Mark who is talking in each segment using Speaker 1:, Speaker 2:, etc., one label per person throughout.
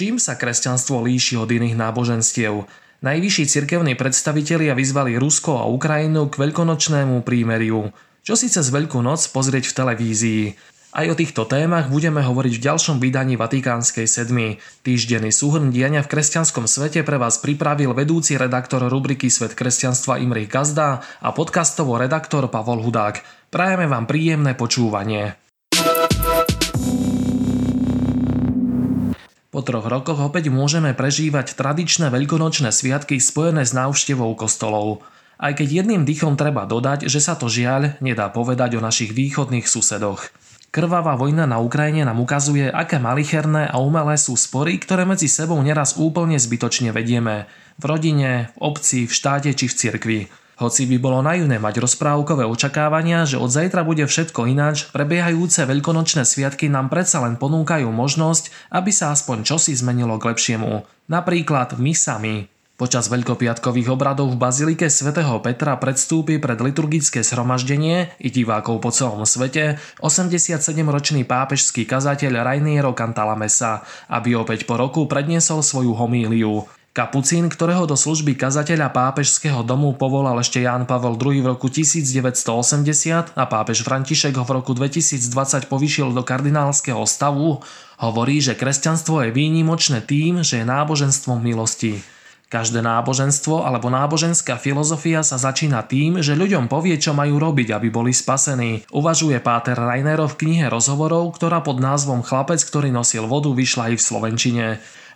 Speaker 1: Čím sa kresťanstvo líši od iných náboženstiev? Najvyšší cirkevní predstavitelia vyzvali Rusko a Ukrajinu k veľkonočnému prímeriu. Čo si cez Veľkú noc pozrieť v televízii? Aj o týchto témach budeme hovoriť v ďalšom vydaní Vatikánskej sedmy. Týždenný súhrn diania v kresťanskom svete pre vás pripravil vedúci redaktor rubriky Svet kresťanstva Imrich Gazda a podcastovo redaktor Pavol Hudák. Prajeme vám príjemné počúvanie. Po troch rokoch opäť môžeme prežívať tradičné veľkonočné sviatky spojené s návštevou kostolov. Aj keď jedným dýchom treba dodať, že sa to žiaľ nedá povedať o našich východných susedoch. Krvavá vojna na Ukrajine nám ukazuje, aké malicherné a umelé sú spory, ktoré medzi sebou neraz úplne zbytočne vedieme. V rodine, v obci, v štáte či v cirkvi. Hoci by bolo naivné mať rozprávkové očakávania, že od zajtra bude všetko ináč, prebiehajúce veľkonočné sviatky nám predsa len ponúkajú možnosť, aby sa aspoň čosi zmenilo k lepšiemu. Napríklad my sami. Počas veľkopiatkových obradov v Bazilike svätého Petra predstúpi pred liturgické zhromaždenie i divákov po celom svete 87-ročný pápežský kazateľ Rainiero Cantalamessa, aby opäť po roku predniesol svoju homíliu. Kapucín, ktorého do služby kazateľa pápežského domu povolal ešte Ján Pavel II v roku 1980 a pápež František ho v roku 2020 povyšil do kardinálskeho stavu, hovorí, že kresťanstvo je výnimočné tým, že je náboženstvom milosti. Každé náboženstvo alebo náboženská filozofia sa začína tým, že ľuďom povie, čo majú robiť, aby boli spasení. Uvažuje Páter Rainero v knihe rozhovorov, ktorá pod názvom Chlapec, ktorý nosil vodu, vyšla aj v Slovenčine.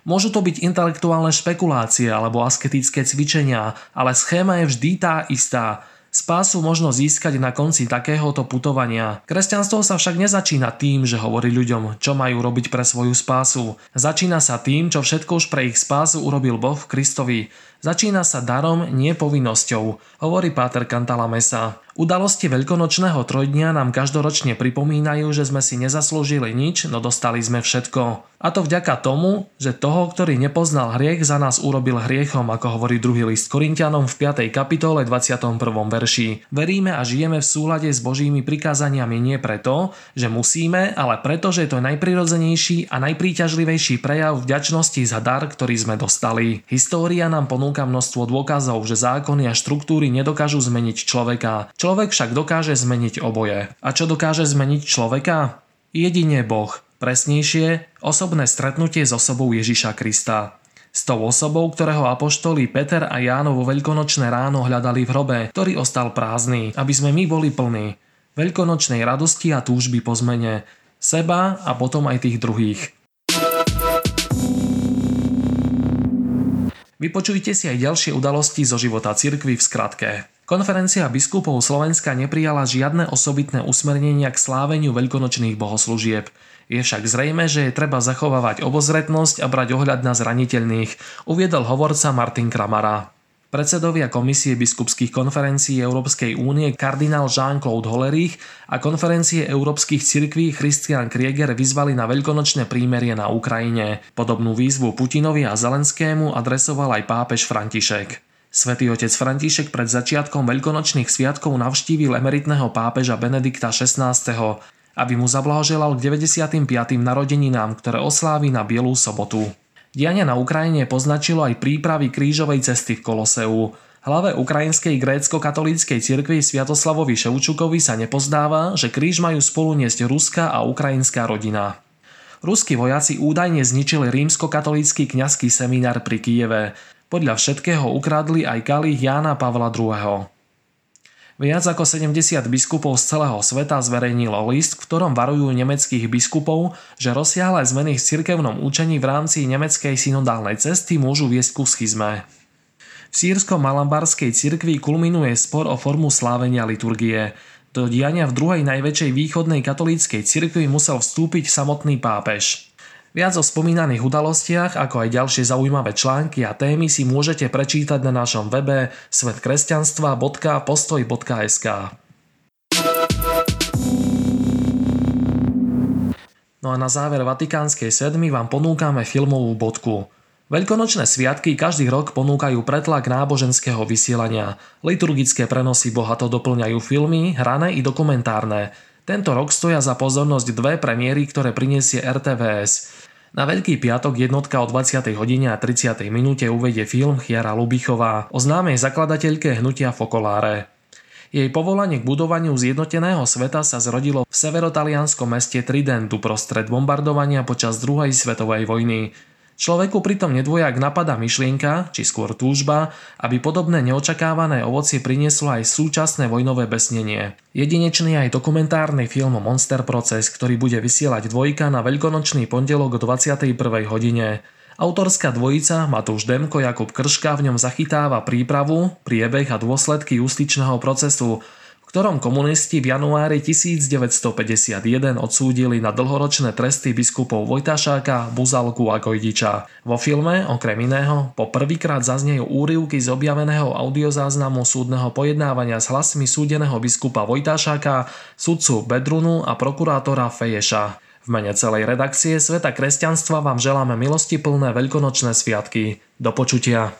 Speaker 1: Môžu to byť intelektuálne špekulácie alebo asketické cvičenia, ale schéma je vždy tá istá. Spásu možno získať na konci takéhoto putovania. Kresťanstvo sa však nezačína tým, že hovorí ľuďom, čo majú robiť pre svoju spásu. Začína sa tým, čo všetko už pre ich spásu urobil Boh v Kristovi. Začína sa darom, nie povinnosťou, hovorí Páter Kantala Mesa. Udalosti veľkonočného trojdňa nám každoročne pripomínajú, že sme si nezaslúžili nič, no dostali sme všetko. A to vďaka tomu, že toho, ktorý nepoznal hriech, za nás urobil hriechom, ako hovorí druhý list Korintianom v 5. kapitole 21. verši. Veríme a žijeme v súlade s Božími prikázaniami nie preto, že musíme, ale preto, že je to najprirodzenejší a najpríťažlivejší prejav vďačnosti za dar, ktorý sme dostali. História nám ponúka množstvo dôkazov, že zákony a štruktúry nedokážu zmeniť človeka. Človek však dokáže zmeniť oboje. A čo dokáže zmeniť človeka? Jedine Boh. Presnejšie, osobné stretnutie s osobou Ježiša Krista. S tou osobou, ktorého apoštoli Peter a Jáno vo veľkonočné ráno hľadali v hrobe, ktorý ostal prázdny, aby sme my boli plní. Veľkonočnej radosti a túžby po zmene. Seba a potom aj tých druhých. Vypočujte si aj ďalšie udalosti zo života cirkvy v skratke. Konferencia biskupov Slovenska neprijala žiadne osobitné usmernenia k sláveniu veľkonočných bohoslúžieb. Je však zrejme, že je treba zachovávať obozretnosť a brať ohľad na zraniteľných, uviedol hovorca Martin Kramara. Predsedovia Komisie biskupských konferencií Európskej únie kardinál Jean-Claude Hollerich a konferencie európskych cirkví Christian Krieger vyzvali na veľkonočné prímerie na Ukrajine. Podobnú výzvu Putinovi a Zelenskému adresoval aj pápež František. Svetý otec František pred začiatkom veľkonočných sviatkov navštívil emeritného pápeža Benedikta XVI, aby mu zablahoželal k 95. narodeninám, ktoré oslávi na Bielú sobotu. Diania na Ukrajine poznačilo aj prípravy krížovej cesty v Koloseu. Hlave ukrajinskej grécko-katolíckej cirkvi Sviatoslavovi Ševčukovi sa nepozdáva, že kríž majú spolu niesť ruská a ukrajinská rodina. Ruskí vojaci údajne zničili rímsko-katolícky kňazský seminár pri Kieve. Podľa všetkého ukradli aj kalich Jána Pavla II. Viac ako 70 biskupov z celého sveta zverejnilo list, v ktorom varujú nemeckých biskupov, že rozsiahle zmeny v cirkevnom učení v rámci nemeckej synodálnej cesty môžu viesť ku schizme. V sírsko-malambarskej cirkvi kulminuje spor o formu slávenia liturgie. Do diania v druhej najväčšej východnej katolíckej cirkvi musel vstúpiť samotný pápež. Viac o spomínaných udalostiach, ako aj ďalšie zaujímavé články a témy si môžete prečítať na našom webe svetkresťanstva.postoj.sk. No a na záver Vatikánskej sedmy vám ponúkame filmovú bodku. Veľkonočné sviatky každý rok ponúkajú pretlak náboženského vysielania. Liturgické prenosy bohato doplňajú filmy, hrané i dokumentárne. Tento rok stoja za pozornosť dve premiéry, ktoré prinesie RTVS. Na Veľký piatok jednotka o 20. hodine a 30. minúte uvedie film Chiara Lubichová o známej zakladateľke hnutia Fokoláre. Jej povolanie k budovaniu zjednoteného sveta sa zrodilo v severotalianskom meste Tridentu prostred bombardovania počas druhej svetovej vojny. Človeku pritom nedvojak napadá myšlienka, či skôr túžba, aby podobné neočakávané ovocie prinieslo aj súčasné vojnové besnenie. Jedinečný aj dokumentárny film Monster Proces, ktorý bude vysielať dvojka na veľkonočný pondelok o 21. hodine. Autorská dvojica Matúš Demko Jakub Krška v ňom zachytáva prípravu, priebeh a dôsledky justičného procesu, ktorom komunisti v januári 1951 odsúdili na dlhoročné tresty biskupov Vojtašáka, Buzalku a Gojdiča. Vo filme, okrem iného, po prvýkrát zaznejú úrivky z objaveného audiozáznamu súdneho pojednávania s hlasmi súdeného biskupa Vojtašáka, sudcu Bedrunu a prokurátora Feješa. V mene celej redakcie Sveta kresťanstva vám želáme milosti plné veľkonočné sviatky. Do počutia.